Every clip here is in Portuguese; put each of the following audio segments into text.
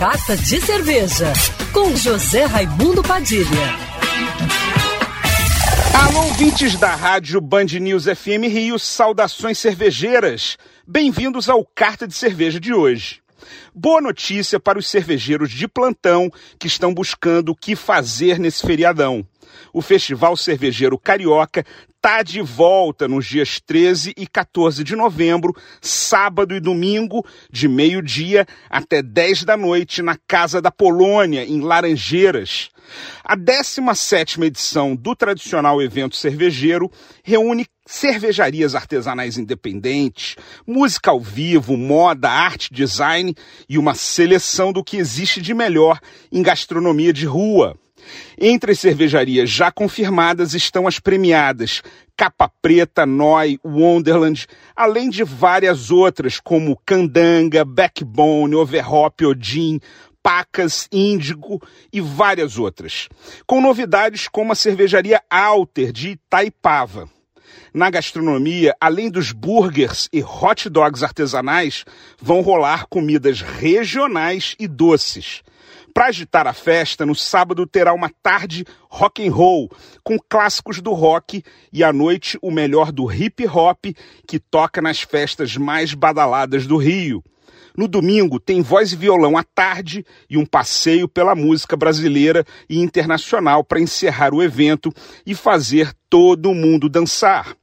Carta de Cerveja, com José Raimundo Padilha. Alô, ouvintes da rádio Band News FM Rio, saudações cervejeiras. Bem-vindos ao Carta de Cerveja de hoje. Boa notícia para os cervejeiros de plantão que estão buscando o que fazer nesse feriadão. O Festival Cervejeiro Carioca está de volta nos dias 13 e 14 de novembro, sábado e domingo, de meio-dia até 10 da noite, na Casa da Polônia, em Laranjeiras. A 17 edição do tradicional evento cervejeiro reúne cervejarias artesanais independentes, música ao vivo, moda, arte, design e uma seleção do que existe de melhor em gastronomia de rua. Entre as cervejarias já confirmadas estão as premiadas Capa Preta, Noi, Wonderland, além de várias outras como Candanga, Backbone, Overhop, Odin, Pacas, Índigo e várias outras. Com novidades como a cervejaria Alter de Itaipava. Na gastronomia, além dos burgers e hot dogs artesanais, vão rolar comidas regionais e doces. Para agitar a festa, no sábado terá uma tarde rock and roll com clássicos do rock e à noite o melhor do hip hop que toca nas festas mais badaladas do Rio. No domingo tem voz e violão à tarde e um passeio pela música brasileira e internacional para encerrar o evento e fazer todo mundo dançar.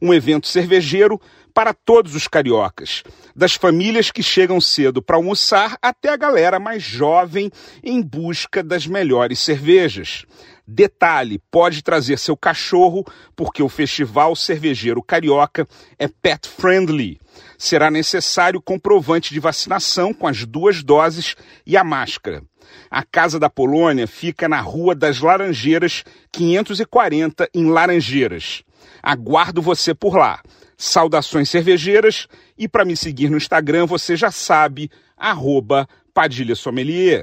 Um evento cervejeiro para todos os cariocas, das famílias que chegam cedo para almoçar até a galera mais jovem em busca das melhores cervejas. Detalhe: pode trazer seu cachorro, porque o Festival Cervejeiro Carioca é pet friendly. Será necessário comprovante de vacinação com as duas doses e a máscara. A Casa da Polônia fica na Rua das Laranjeiras, 540, em Laranjeiras. Aguardo você por lá. Saudações cervejeiras e para me seguir no Instagram você já sabe, arroba Padilha Sommelier.